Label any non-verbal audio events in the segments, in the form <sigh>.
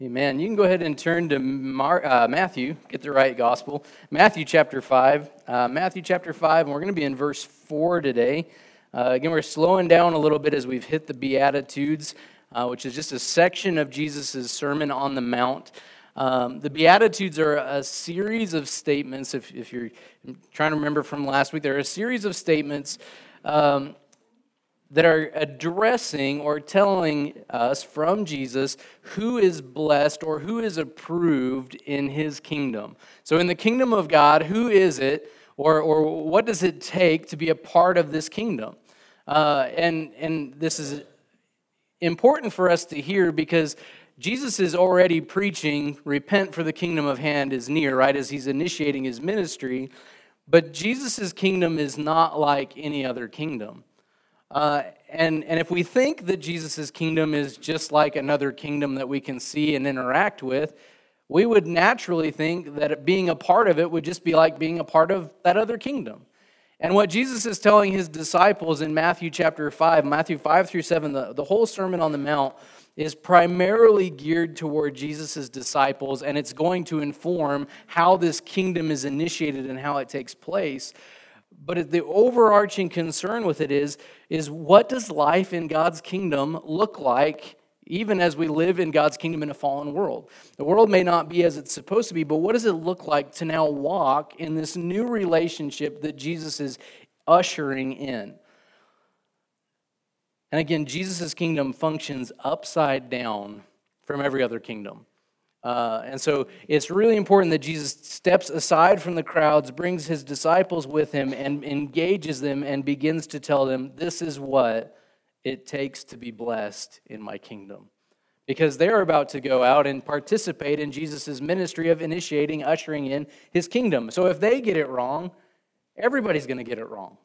Amen. You can go ahead and turn to Mar- uh, Matthew, get the right gospel. Matthew chapter 5. Uh, Matthew chapter 5, and we're going to be in verse 4 today. Uh, again, we're slowing down a little bit as we've hit the Beatitudes, uh, which is just a section of Jesus' Sermon on the Mount. Um, the Beatitudes are a series of statements. If, if you're trying to remember from last week, they're a series of statements um, that are addressing or telling us from Jesus who is blessed or who is approved in his kingdom. So, in the kingdom of God, who is it or, or what does it take to be a part of this kingdom? Uh, and, and this is important for us to hear because Jesus is already preaching, repent for the kingdom of hand is near, right, as he's initiating his ministry. But Jesus' kingdom is not like any other kingdom. Uh, and, and if we think that Jesus' kingdom is just like another kingdom that we can see and interact with, we would naturally think that being a part of it would just be like being a part of that other kingdom. And what Jesus is telling his disciples in Matthew chapter 5, Matthew 5 through 7, the, the whole Sermon on the Mount is primarily geared toward Jesus' disciples, and it's going to inform how this kingdom is initiated and how it takes place. But the overarching concern with it is, is what does life in God's kingdom look like even as we live in God's kingdom in a fallen world. The world may not be as it's supposed to be, but what does it look like to now walk in this new relationship that Jesus is ushering in? And again, Jesus' kingdom functions upside down from every other kingdom. Uh, and so it's really important that Jesus steps aside from the crowds, brings his disciples with him, and engages them and begins to tell them, This is what it takes to be blessed in my kingdom. Because they're about to go out and participate in Jesus' ministry of initiating, ushering in his kingdom. So if they get it wrong, everybody's going to get it wrong.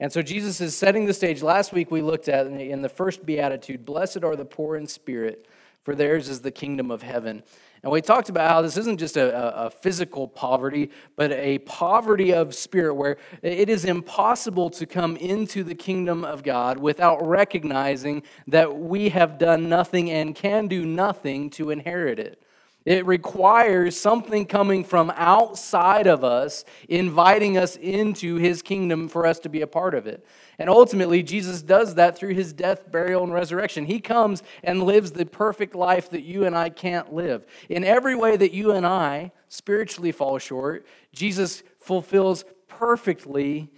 And so Jesus is setting the stage. Last week we looked at in the first beatitude Blessed are the poor in spirit, for theirs is the kingdom of heaven. And we talked about how this isn't just a, a, physical poverty, but a poverty of spirit where it is impossible to come into the kingdom of God without recognizing that we have done nothing and can do nothing to inherit it. It requires something coming from outside of us, inviting us into his kingdom for us to be a part of it. And ultimately, Jesus does that through his death, burial, and resurrection. He comes and lives the perfect life that you and I can't live. In every way that you and I spiritually fall short, Jesus fulfills perfectly,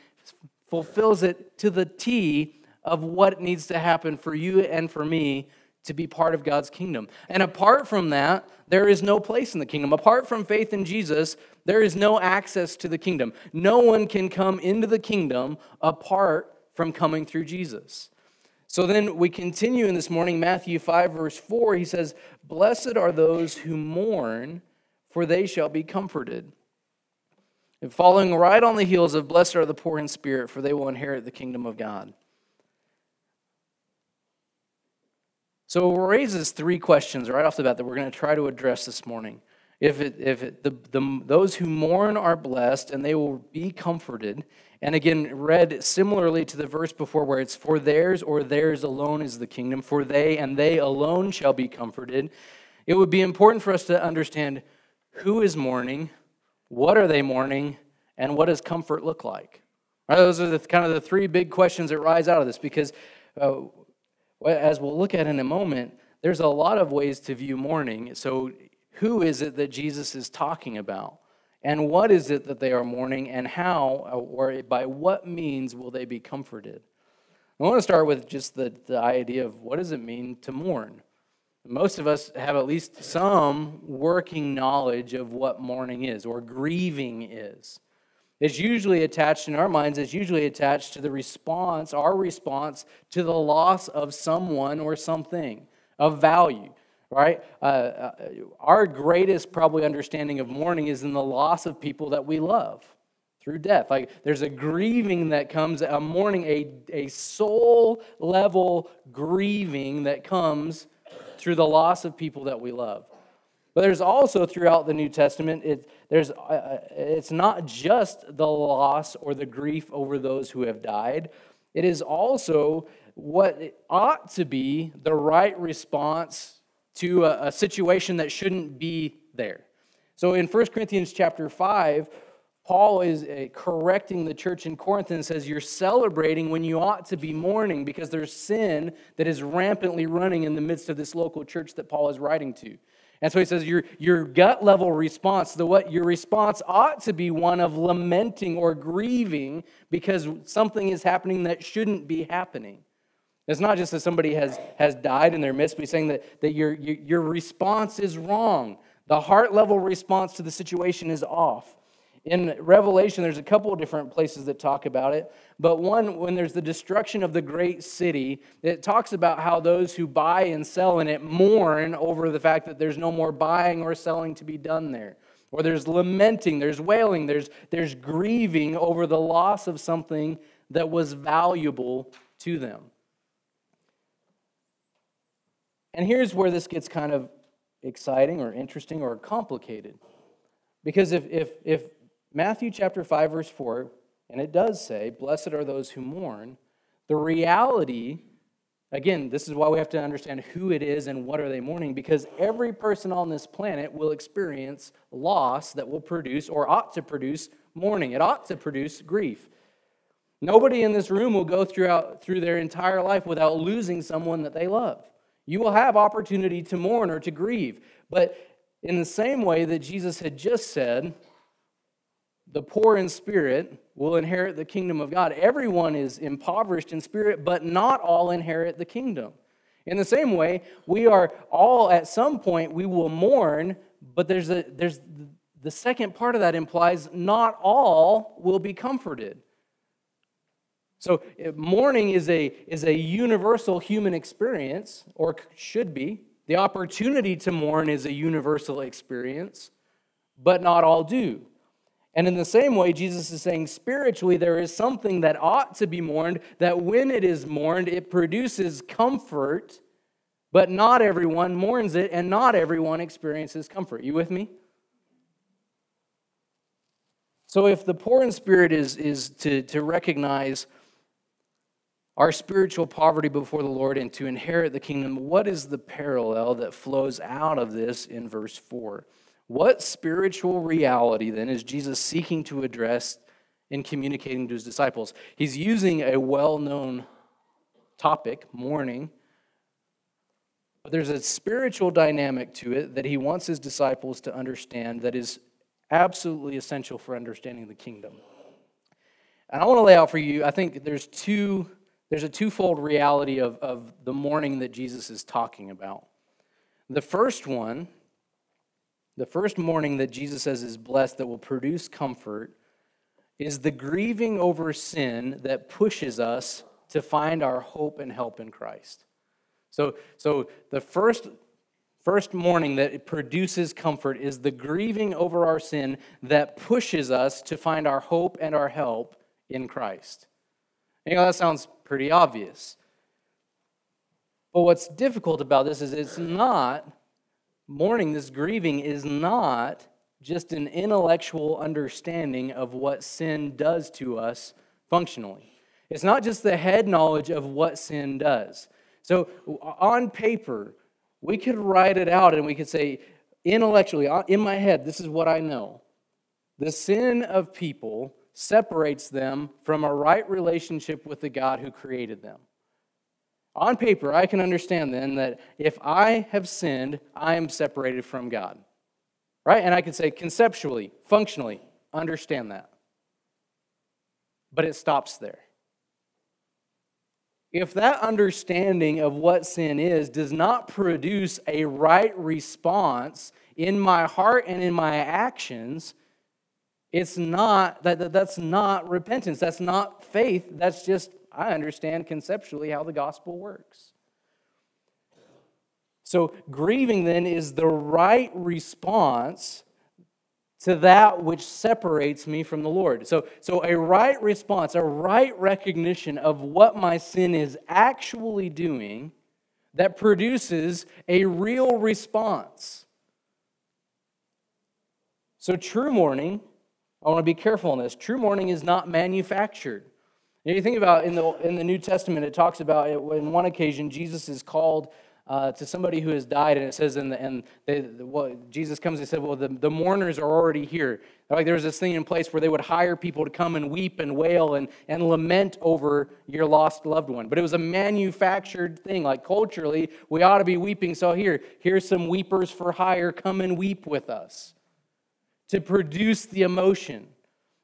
fulfills it to the T of what needs to happen for you and for me to be part of God's kingdom. And apart from that, there is no place in the kingdom. Apart from faith in Jesus, there is no access to the kingdom. No one can come into the kingdom apart from coming through Jesus. So then we continue in this morning, Matthew 5, verse 4. He says, Blessed are those who mourn, for they shall be comforted. And following right on the heels of, Blessed are the poor in spirit, for they will inherit the kingdom of God. So it raises three questions right off the bat that we're going to try to address this morning. If, it, if it, the, the, those who mourn are blessed and they will be comforted, and again, read similarly to the verse before where it's for theirs or theirs alone is the kingdom, for they and they alone shall be comforted, it would be important for us to understand who is mourning, what are they mourning, and what does comfort look like? Right, those are the, kind of the three big questions that rise out of this because uh, as we'll look at in a moment, there's a lot of ways to view mourning. So, who is it that Jesus is talking about? And what is it that they are mourning, and how uh, or by what means will they be comforted? I want to start with just the, the idea of what does it mean to mourn? Most of us have at least some working knowledge of what mourning is or grieving is is usually attached in our minds is usually attached to the response our response to the loss of someone or something of value right? Uh, uh, our greatest probably understanding of mourning is in the loss of people that we love through death. Like there's a grieving that comes a mourning a, a soul level grieving that comes through the loss of people that we love but there's also throughout the New Testament, it, there's, uh, uh, it's not just the loss or the grief over those who have died, it is also what ought to be the right response to a, a situation that shouldn't be there. So in 1 Corinthians chapter 5, Paul is uh, correcting the church in Corinth and says, You're celebrating when you ought to be mourning because there's sin that is rampantly running in the midst of this local church that Paul is writing to. And so he says, Your, your gut level response, the what your response ought to be one of lamenting or grieving because something is happening that shouldn't be happening. It's not just that somebody has, has died in their midst, but he's saying that, that your, your, your response is wrong. The heart level response to the situation is off. In Revelation, there's a couple of different places that talk about it. But one, when there's the destruction of the great city, it talks about how those who buy and sell in it mourn over the fact that there's no more buying or selling to be done there. Or there's lamenting, there's wailing, there's, there's grieving over the loss of something that was valuable to them. And here's where this gets kind of exciting or interesting or complicated. Because if, if, if Matthew chapter 5, verse 4, and it does say, Blessed are those who mourn, the reality, again, this is why we have to understand who it is and what are they mourning, because every person on this planet will experience loss that will produce or ought to produce mourning. It ought to produce grief. Nobody in this room will go throughout through their entire life without losing someone that they love. You will have opportunity to mourn or to grieve. But in the same way that Jesus had just said, the poor in spirit will inherit the kingdom of God. Everyone is impoverished in spirit, but not all inherit the kingdom. In the same way, we are all at some point we will mourn, but there's a there's the second part of that implies not all will be comforted. So mourning is a, is a universal human experience, or should be. The opportunity to mourn is a universal experience, but not all do. And in the same way, Jesus is saying spiritually, there is something that ought to be mourned, that when it is mourned, it produces comfort, but not everyone mourns it, and not everyone experiences comfort. You with me? So if the poor in spirit is, is to, to recognize our spiritual poverty before the Lord and to inherit the kingdom, what is the parallel that flows out of this in verse 4? What spiritual reality then is Jesus seeking to address in communicating to his disciples? He's using a well known topic, mourning, but there's a spiritual dynamic to it that he wants his disciples to understand that is absolutely essential for understanding the kingdom. And I want to lay out for you, I think there's two there's a twofold reality of, of the mourning that Jesus is talking about. The first one, the first mourning that Jesus says is blessed that will produce comfort, is the grieving over sin that pushes us to find our hope and help in Christ. So, so the first, first mourning that produces comfort is the grieving over our sin that pushes us to find our hope and our help in Christ. You know, that sounds pretty obvious. But what's difficult about this is it's not, mourning, this grieving is not just an intellectual understanding of what sin does to us functionally. It's not just the head knowledge of what sin does. So, on paper, we could write it out and we could say, intellectually, uh, in my head, this is what I know. The sin of people separates them from a right relationship with the God who created them. On paper, I can understand then that if I have sinned, I am separated from God. Right? And I can say conceptually, functionally, understand that. But it stops there. If that understanding of what sin is does not produce a right response in my heart and in my actions, it's not that that's not repentance. That's not faith. That's just I understand conceptually how the gospel works. So grieving then is the right response to that which separates me from the Lord. So, so a right response, a right recognition of what my sin is actually doing that produces a real response. So true mourning I want to be careful on this. True mourning is not manufactured. You think about in the in the New Testament, it talks about it, in one occasion Jesus is called uh, to somebody who has died, and it says, and the, what, Jesus comes and said, well, the, the mourners are already here. Like there was this thing in place where they would hire people to come and weep and wail and, and lament over your lost loved one. But it was a manufactured thing. Like culturally, we ought to be weeping. So here, here's some weepers for hire. Come and weep with us to produce the emotion.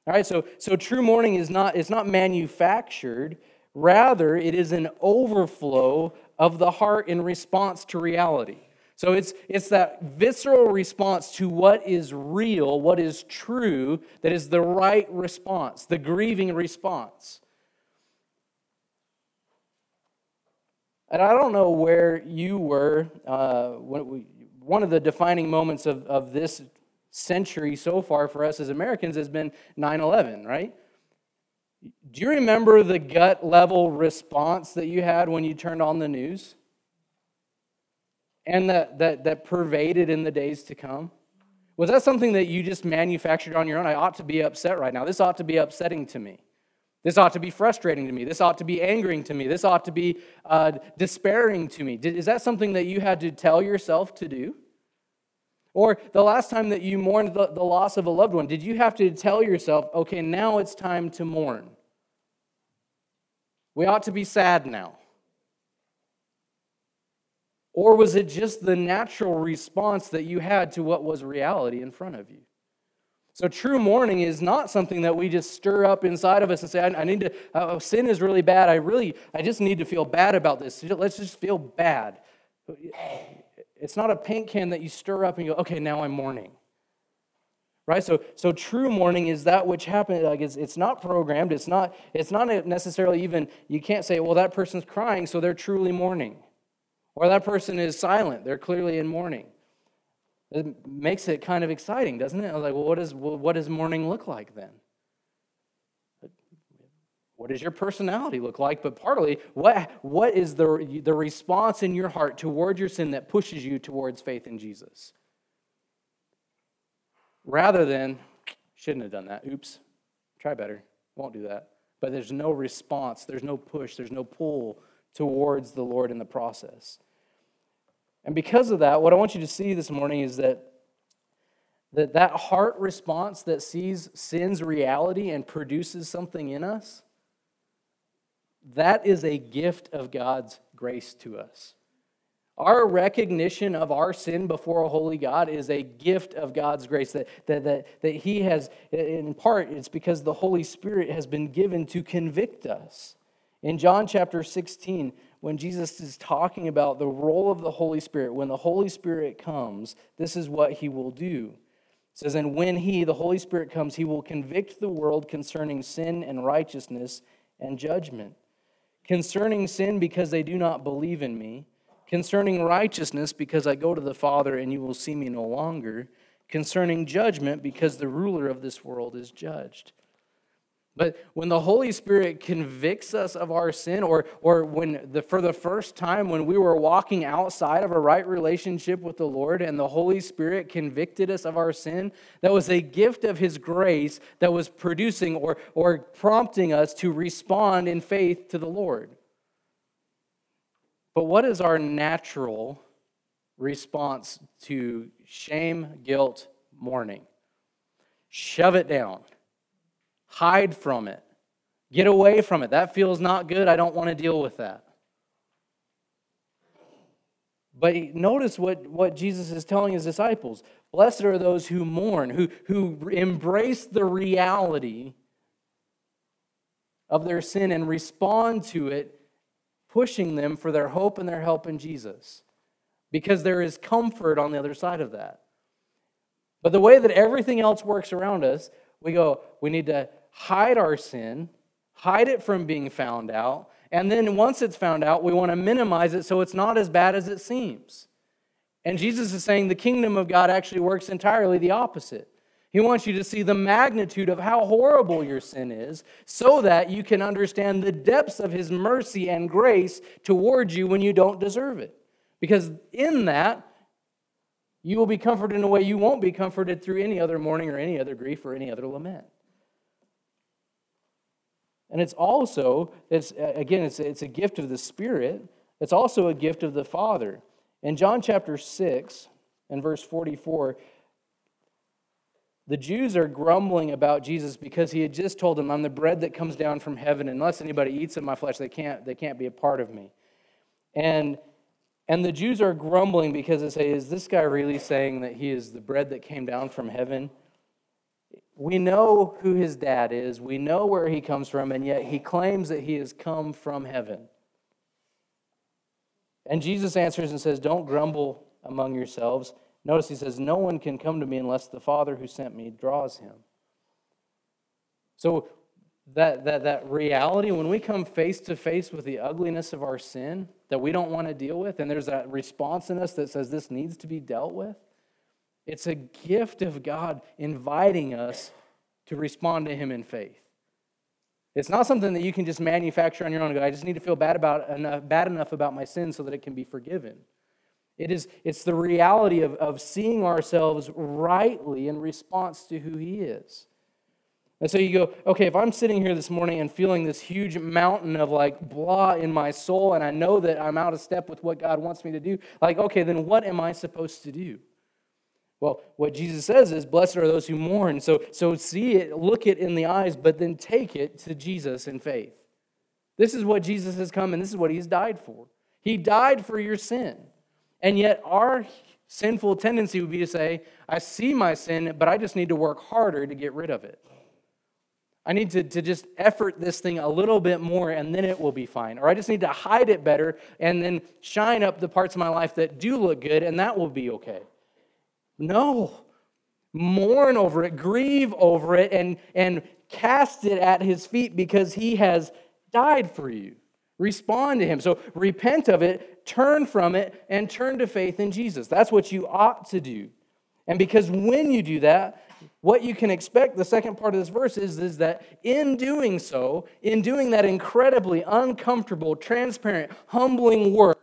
All right, so, so true mourning is not, it's not manufactured. Rather, it is an overflow of the heart in response to reality. So it's, it's that visceral response to what is real, what is true, that is the right response, the grieving response. And I don't know where you were uh, we, one of the defining moments of, of this century so far for us as Americans has been 9 11, right? Do you remember the gut level response that you had when you turned on the news? And that, that, that pervaded in the days to come? Was that something that you just manufactured on your own? I ought to be upset right now. This ought to be upsetting to me. This ought to be frustrating to me. This ought to be angering to me. This ought to be uh, despairing to me. Is that something that you had to tell yourself to do? Or the last time that you mourned the, the loss of a loved one, did you have to tell yourself, okay, now it's time to mourn? We ought to be sad now. Or was it just the natural response that you had to what was reality in front of you? So, true mourning is not something that we just stir up inside of us and say, I, I need to, uh, sin is really bad. I really, I just need to feel bad about this. Let's just feel bad. It's not a paint can that you stir up and you go, okay, now I'm mourning. Right? So, so true mourning is that which happened. Like it's, it's not programmed. It's not, it's not necessarily even, you can't say, well, that person's crying, so they're truly mourning. Or that person is silent, they're clearly in mourning. It makes it kind of exciting, doesn't it? I was like, well, what, is, what does mourning look like then? What does your personality look like? But partly, what, what is the, the response in your heart toward your sin that pushes you towards faith in Jesus? Rather than, shouldn't have done that. Oops, try better. Won't do that. But there's no response, there's no push, there's no pull towards the Lord in the process. And because of that, what I want you to see this morning is that that, that heart response that sees sin's reality and produces something in us that is a gift of God's grace to us. Our recognition of our sin before a holy God is a gift of God's grace. That, that, that, that He has, in part, it's because the Holy Spirit has been given to convict us. In John chapter 16, when Jesus is talking about the role of the Holy Spirit, when the Holy Spirit comes, this is what He will do. It says, And when He, the Holy Spirit, comes, He will convict the world concerning sin and righteousness and judgment concerning sin because they do not believe in me, concerning righteousness because I go to the Father and you will see me no longer, concerning judgment because the ruler of this world is judged. But when the Holy Spirit convicts us of our sin, or, or when the, for the first time when we were walking outside of a right relationship with the Lord and the Holy Spirit convicted us of our sin, that was a gift of His grace that was producing or, or prompting us to respond in faith to the Lord. But what is our natural response to shame, guilt, mourning? Shove it down Hide from it. Get away from it. That feels not good. I don't want to deal with that. But notice what, what Jesus is telling his disciples. Blessed are those who mourn, who, who embrace the reality of their sin and respond to it, pushing them for their hope and their help in Jesus. Because there is comfort on the other side of that. But the way that everything else works around us, we go, we need to hide our sin, hide it from being found out, and then once it's found out, we want to minimize it so it's not as bad as it seems. And Jesus is saying the kingdom of God actually works entirely the opposite. He wants you to see the magnitude of how horrible your sin is so that you can understand the depths of his mercy and grace towards you when you don't deserve it. Because in that, you will be comforted in a way you won't be comforted through any other mourning or any other grief or any other lament. And it's also, it's, again, it's, it's a gift of the Spirit. It's also a gift of the Father. In John chapter 6 and verse 44, the Jews are grumbling about Jesus because he had just told them, I'm the bread that comes down from heaven. Unless anybody eats of my flesh, they can't, they can't be a part of me. And, and the Jews are grumbling because they say, Is this guy really saying that he is the bread that came down from heaven? We know who his dad is, we know where he comes from, and yet he claims that he has come from heaven. And Jesus answers and says, Don't grumble among yourselves. Notice he says, No one can come to me unless the Father who sent me draws him. So, that, that, that reality, when we come face to face with the ugliness of our sin that we don't want to deal with, and there's that response in us that says this needs to be dealt with, it's a gift of God inviting us to respond to Him in faith. It's not something that you can just manufacture on your own. I just need to feel bad, about enough, bad enough about my sin so that it can be forgiven. It is, it's the reality of, of seeing ourselves rightly in response to who He is. And so you go, okay, if I'm sitting here this morning and feeling this huge mountain of like blah in my soul, and I know that I'm out of step with what God wants me to do, like, okay, then what am I supposed to do? Well, what Jesus says is, blessed are those who mourn. So, so see it, look it in the eyes, but then take it to Jesus in faith. This is what Jesus has come, and this is what he's died for. He died for your sin. And yet, our sinful tendency would be to say, I see my sin, but I just need to work harder to get rid of it. I need to, to just effort this thing a little bit more and then it will be fine. Or I just need to hide it better and then shine up the parts of my life that do look good and that will be okay. No. Mourn over it, grieve over it, and, and cast it at his feet because he has died for you. Respond to him. So repent of it, turn from it, and turn to faith in Jesus. That's what you ought to do. And because when you do that, what you can expect, the second part of this verse is, is that in doing so, in doing that incredibly uncomfortable, transparent, humbling work,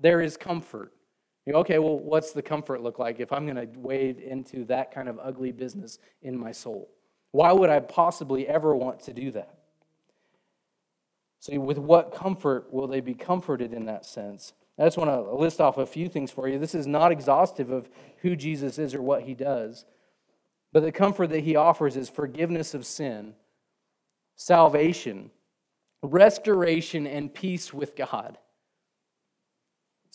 there is comfort. You go, okay, well, what's the comfort look like if I'm going to wade into that kind of ugly business in my soul? Why would I possibly ever want to do that? So, with what comfort will they be comforted in that sense? I just want to list off a few things for you. This is not exhaustive of who Jesus is or what he does. But the comfort that he offers is forgiveness of sin, salvation, restoration, and peace with God.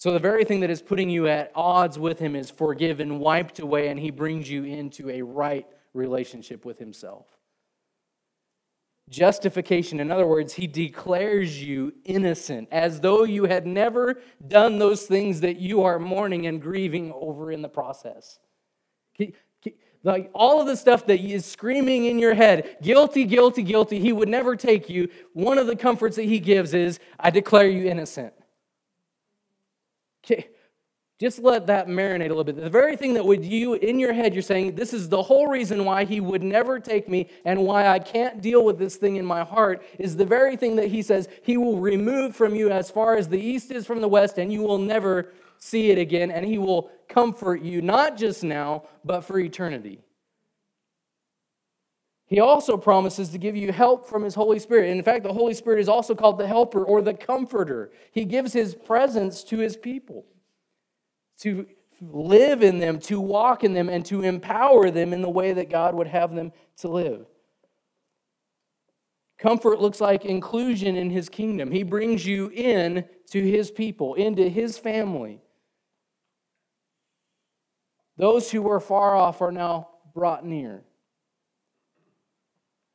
So, the very thing that is putting you at odds with him is forgiven, wiped away, and he brings you into a right relationship with himself. Justification, in other words, he declares you innocent as though you had never done those things that you are mourning and grieving over in the process. Like all of the stuff that is screaming in your head, guilty, guilty, guilty, he would never take you. One of the comforts that he gives is, I declare you innocent. Okay, just let that marinate a little bit. The very thing that would you, in your head, you're saying, this is the whole reason why he would never take me and why I can't deal with this thing in my heart, is the very thing that he says he will remove from you as far as the east is from the west, and you will never see it again, and He will comfort you, not just now, but for eternity. He also promises to give you help from His Holy Spirit. And in fact, the Holy Spirit is also called the helper or the comforter. He gives His presence to His people to live in them, to walk in them, and to empower them in the way that God would have them to live. Comfort looks like inclusion in his kingdom. He brings you in to his people, into his family. Those who were far off are now brought near.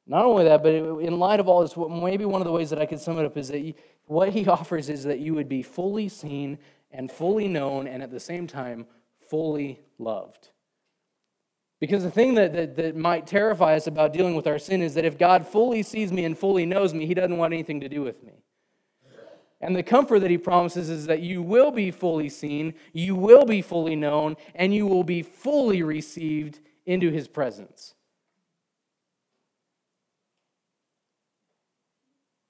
Not only that, but in light of all this, maybe one of the ways that I could sum it up is that what he <laughs> offers is that you would be fully seen and fully known, and at the same time, fully loved. Because the thing that, that, that, might terrify us about dealing with our sin is that if God fully sees me and fully knows me, he doesn't want anything to do with me. And the comfort that he promises is that you will be fully seen, you will be fully known, and you will be fully received into his presence.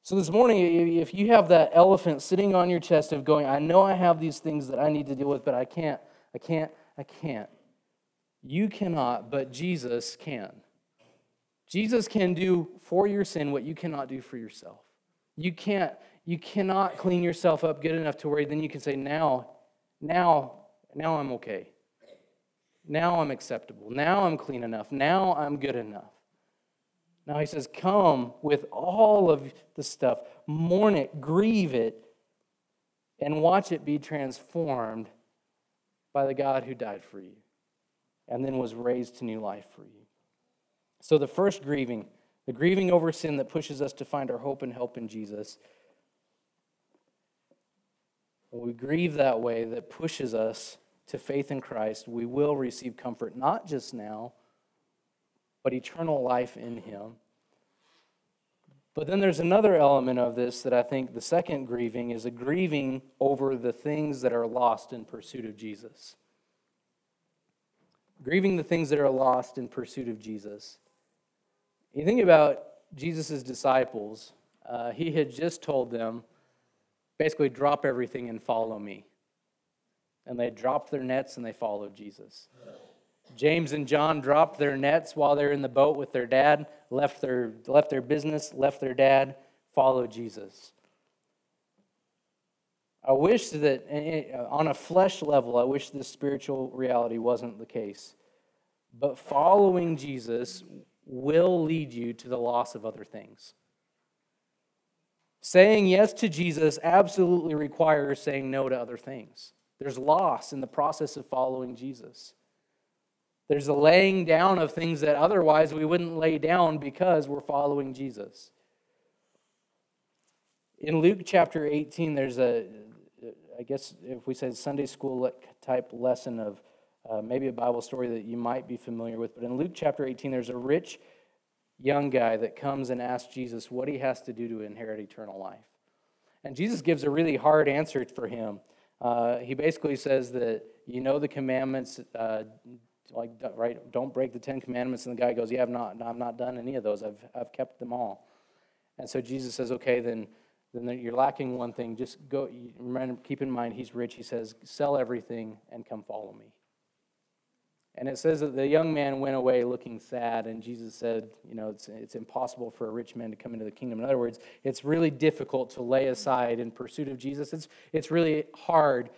So, this morning, if you have that elephant sitting on your chest of going, I know I have these things that I need to deal with, but I can't, I can't, I can't. You cannot, but Jesus can. Jesus can do for your sin what you cannot do for yourself. You can't you cannot clean yourself up good enough to where then you can say, now now, now I'm okay. Now I'm acceptable. Now I'm clean enough. Now I'm good enough. Now he says, Come with all of the stuff, mourn it, grieve it, and watch it be transformed by the God who died for you and then was raised to new life for you. So, the first grieving, the grieving over sin that pushes us to find our hope and help in Jesus. When we grieve that way, that pushes us to faith in Christ, we will receive comfort, not just now, but eternal life in Him. But then there's another element of this that I think the second grieving is a grieving over the things that are lost in pursuit of Jesus. Grieving the things that are lost in pursuit of Jesus. You think about Jesus' disciples, uh, he had just told them basically, drop everything and follow me. And they dropped their nets and they followed Jesus. James and John dropped their nets while they're in the boat with their dad, left their, left their business, left their dad, followed Jesus. I wish that eh, eh, on a flesh level, I wish this spiritual reality wasn't the case. But following Jesus will lead you to the loss of other things. Saying yes to Jesus absolutely requires saying no to other things. There's loss in the process of following Jesus. There's a laying down of things that otherwise we wouldn't lay down because we're following Jesus. In Luke chapter 18, there's a, I guess if we said Sunday school type lesson of uh, maybe a Bible story that you might be familiar with. But in Luke chapter 18, there's a rich young guy that comes and asks Jesus what he has to do to inherit eternal life. And Jesus gives a really hard answer for him. Uh, he basically says that you know the commandments, uh, like right, don't break the Ten Commandments. And the guy goes, "Yeah, I've not, I've not done any of those. I've, I've kept them all." And so Jesus says, "Okay, then, then you're lacking one thing. Just go. Remember, keep in mind, he's rich. He says, sell everything and come follow me." And it says that the young man went away looking sad, and Jesus said, You know, it's, it's impossible for a rich man to come into the kingdom. In other words, it's really difficult to lay aside in pursuit of Jesus. It's, it's really hard,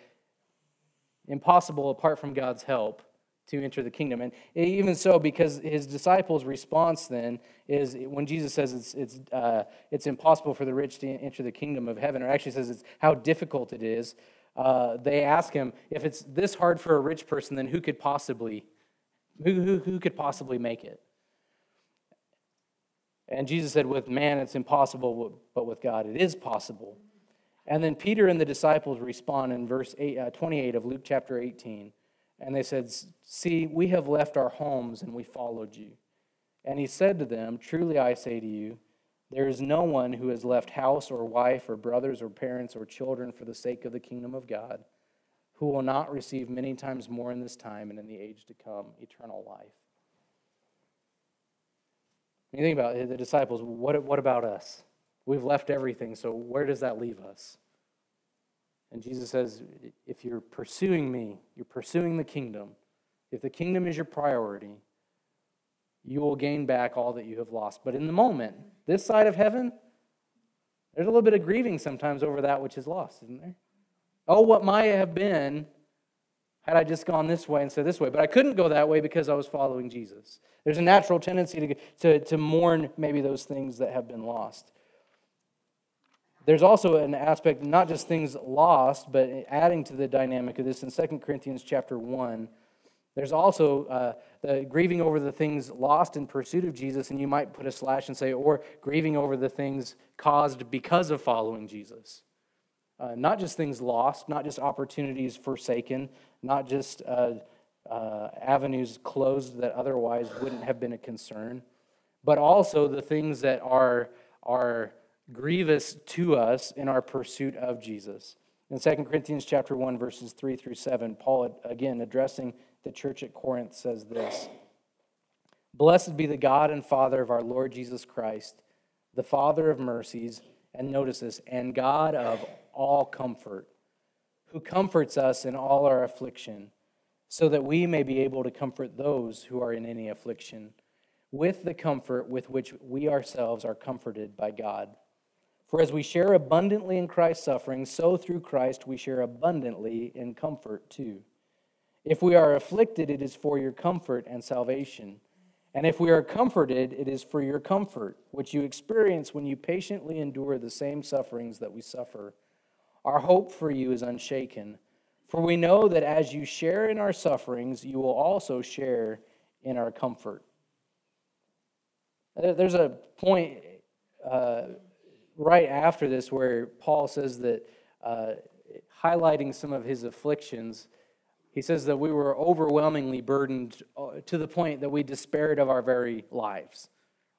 impossible apart from God's help to enter the kingdom. And even so, because his disciples' response then is when Jesus says it's, it's, uh, it's impossible for the rich to enter the kingdom of heaven, or actually says it's how difficult it is uh, they ask him, if it's this hard for a rich person, then who could possibly, who, who, who could possibly make it? And Jesus said, with man it's impossible, but with God it is possible. And then Peter and the disciples respond in verse eight, uh, 28 of Luke chapter 18. And they said, See, we have left our homes and we followed you. And he said to them, Truly I say to you, there is no one who has left house or wife or brothers or parents or children for the sake of the kingdom of God who will not receive many times more in this time and in the age to come eternal life. You think about it, the disciples, what, what about us? We've left everything, so where does that leave us? And Jesus says, if you're pursuing me, you're pursuing the kingdom. If the kingdom is your priority, you will gain back all that you have lost. But in the moment, this side of heaven, there's a little bit of grieving sometimes over that which is lost, isn't there? Oh, what might have been had I just gone this way instead of this way. But I couldn't go that way because I was following Jesus. There's a natural tendency to, to, to mourn maybe those things that have been lost. There's also an aspect, not just things lost, but adding to the dynamic of this in 2 Corinthians chapter 1 there's also uh, the grieving over the things lost in pursuit of Jesus, and you might put a slash and say, or grieving over the things caused because of following Jesus. Uh, not just things lost, not just opportunities forsaken, not just uh, uh, avenues closed that otherwise wouldn't have been a concern, but also the things that are, are grievous to us in our pursuit of Jesus. In 2 Corinthians chapter 1, verses 3 through 7, Paul, again, addressing the church at Corinth says this Blessed be the God and Father of our Lord Jesus Christ, the Father of mercies, and notice this, and God of all comfort, who comforts us in all our affliction, so that we may be able to comfort those who are in any affliction, with the comfort with which we ourselves are comforted by God. For as we share abundantly in Christ's suffering, so through Christ we share abundantly in comfort too. If we are afflicted, it is for your comfort and salvation. And if we are comforted, it is for your comfort, which you experience when you patiently endure the same sufferings that we suffer. Our hope for you is unshaken, for we know that as you share in our sufferings, you will also share in our comfort. There's a point. Uh, right after this where Paul says that, uh, highlighting some of his afflictions, he says that we were overwhelmingly burdened uh, to the point that we despaired of our very lives.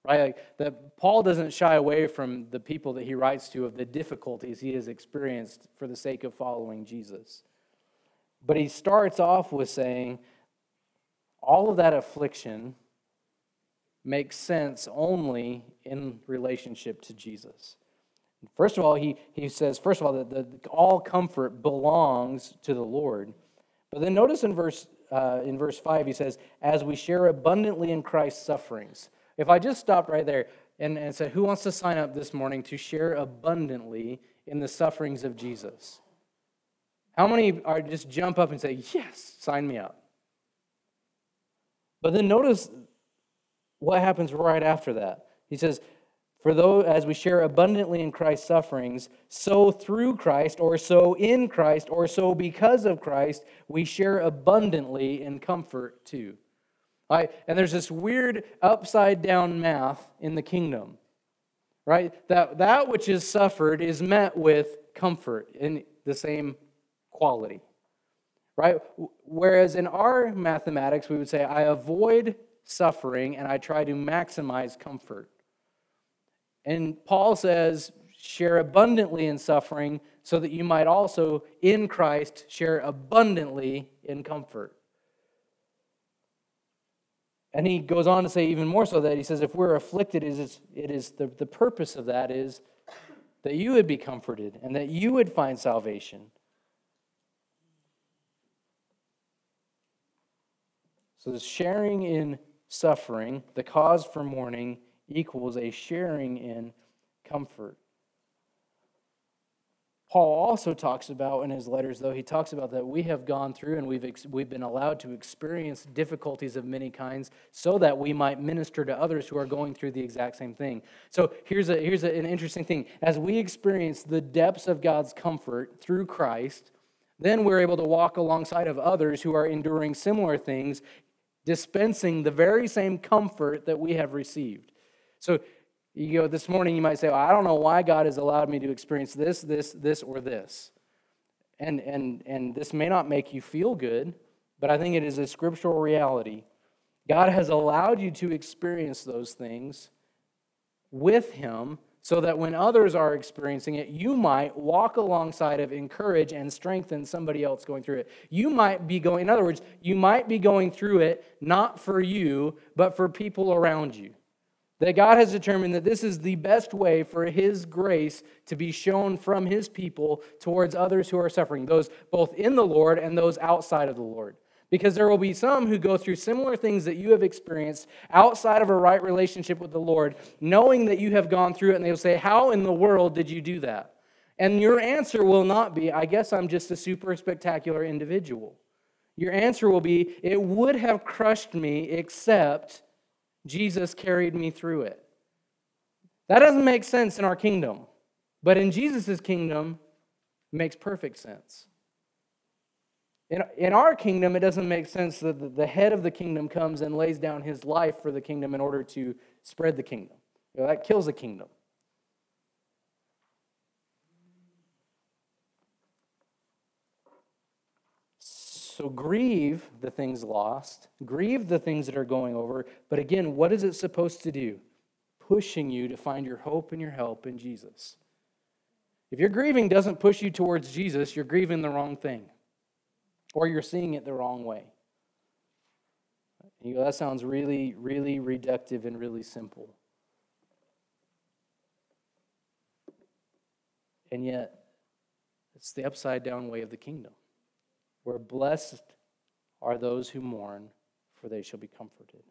Right? Like that Paul doesn't shy away from the people that he writes to of the difficulties he has experienced for the sake of following Jesus. But he starts off with saying, all of that affliction makes sense only in relationship to Jesus. First of all, he, he says, first of all, that the, all comfort belongs to the Lord. But then notice in verse, uh, in verse 5, he says, as we share abundantly in Christ's sufferings. If I just stopped right there and, and said, who wants to sign up this morning to share abundantly in the sufferings of Jesus? How many are just jump up and say, yes, sign me up? But then notice what happens right after that. He says, for though, as we share abundantly in Christ's sufferings, so through Christ, or so in Christ, or so because of Christ, we share abundantly in comfort too. Right? And there's this weird upside down math in the kingdom, right? That that which is suffered is met with comfort in the same quality, right? Whereas in our mathematics, we would say, I avoid suffering and I try to maximize comfort. And Paul says, share abundantly in suffering so that you might also in Christ share abundantly in comfort. And he goes on to say even more so that he says, if we're afflicted, it is, it is the, the purpose of that is that you would be comforted and that you would find salvation. So, the sharing in suffering, the cause for mourning, equals a sharing in comfort. Paul also talks about in his letters, though, he talks about that we have gone through and we've, ex- we've been allowed to experience difficulties of many kinds so that we might minister to others who are going through the exact same thing. So here's, a, here's a, an interesting thing. As we experience the depths of God's comfort through Christ, then we're able to walk alongside of others who are enduring similar things, dispensing the very same comfort that we have received. So you go this morning, you might say, well, I don't know why God has allowed me to experience this, this, this, or this. And, and, and this may not make you feel good, but I think it is a scriptural reality. God has allowed you to experience those things with Him so that when others are experiencing it, you might walk alongside of encourage and strengthen somebody else going through it. You might be going, in other words, you might be going through it not for you, but for people around you. That God has determined that this is the best way for His grace to be shown from His people towards others who are suffering, those both in the Lord and those outside of the Lord. Because there will be some who go through similar things that you have experienced outside of a right relationship with the Lord, knowing that you have gone through it, and they will say, How in the world did you do that? And your answer will not be, I guess I'm just a super spectacular individual. Your answer will be, It would have crushed me, except Jesus carried me through it. That doesn't make sense in our kingdom, but in Jesus' kingdom, it makes perfect sense. In, in our kingdom, it doesn't make sense that the, head of the kingdom comes and lays down his life for the kingdom in order to spread the kingdom. You know, that kills the kingdom. So grieve the things lost, grieve the things that are going over. But again, what is it supposed to do? Pushing you to find your hope and your help in Jesus. If your grieving doesn't push you towards Jesus, you're grieving the wrong thing, or you're seeing it the wrong way. You go, that sounds really, really reductive and really simple. And yet, it's the upside down way of the kingdom where blessed are those who mourn, for they shall be comforted.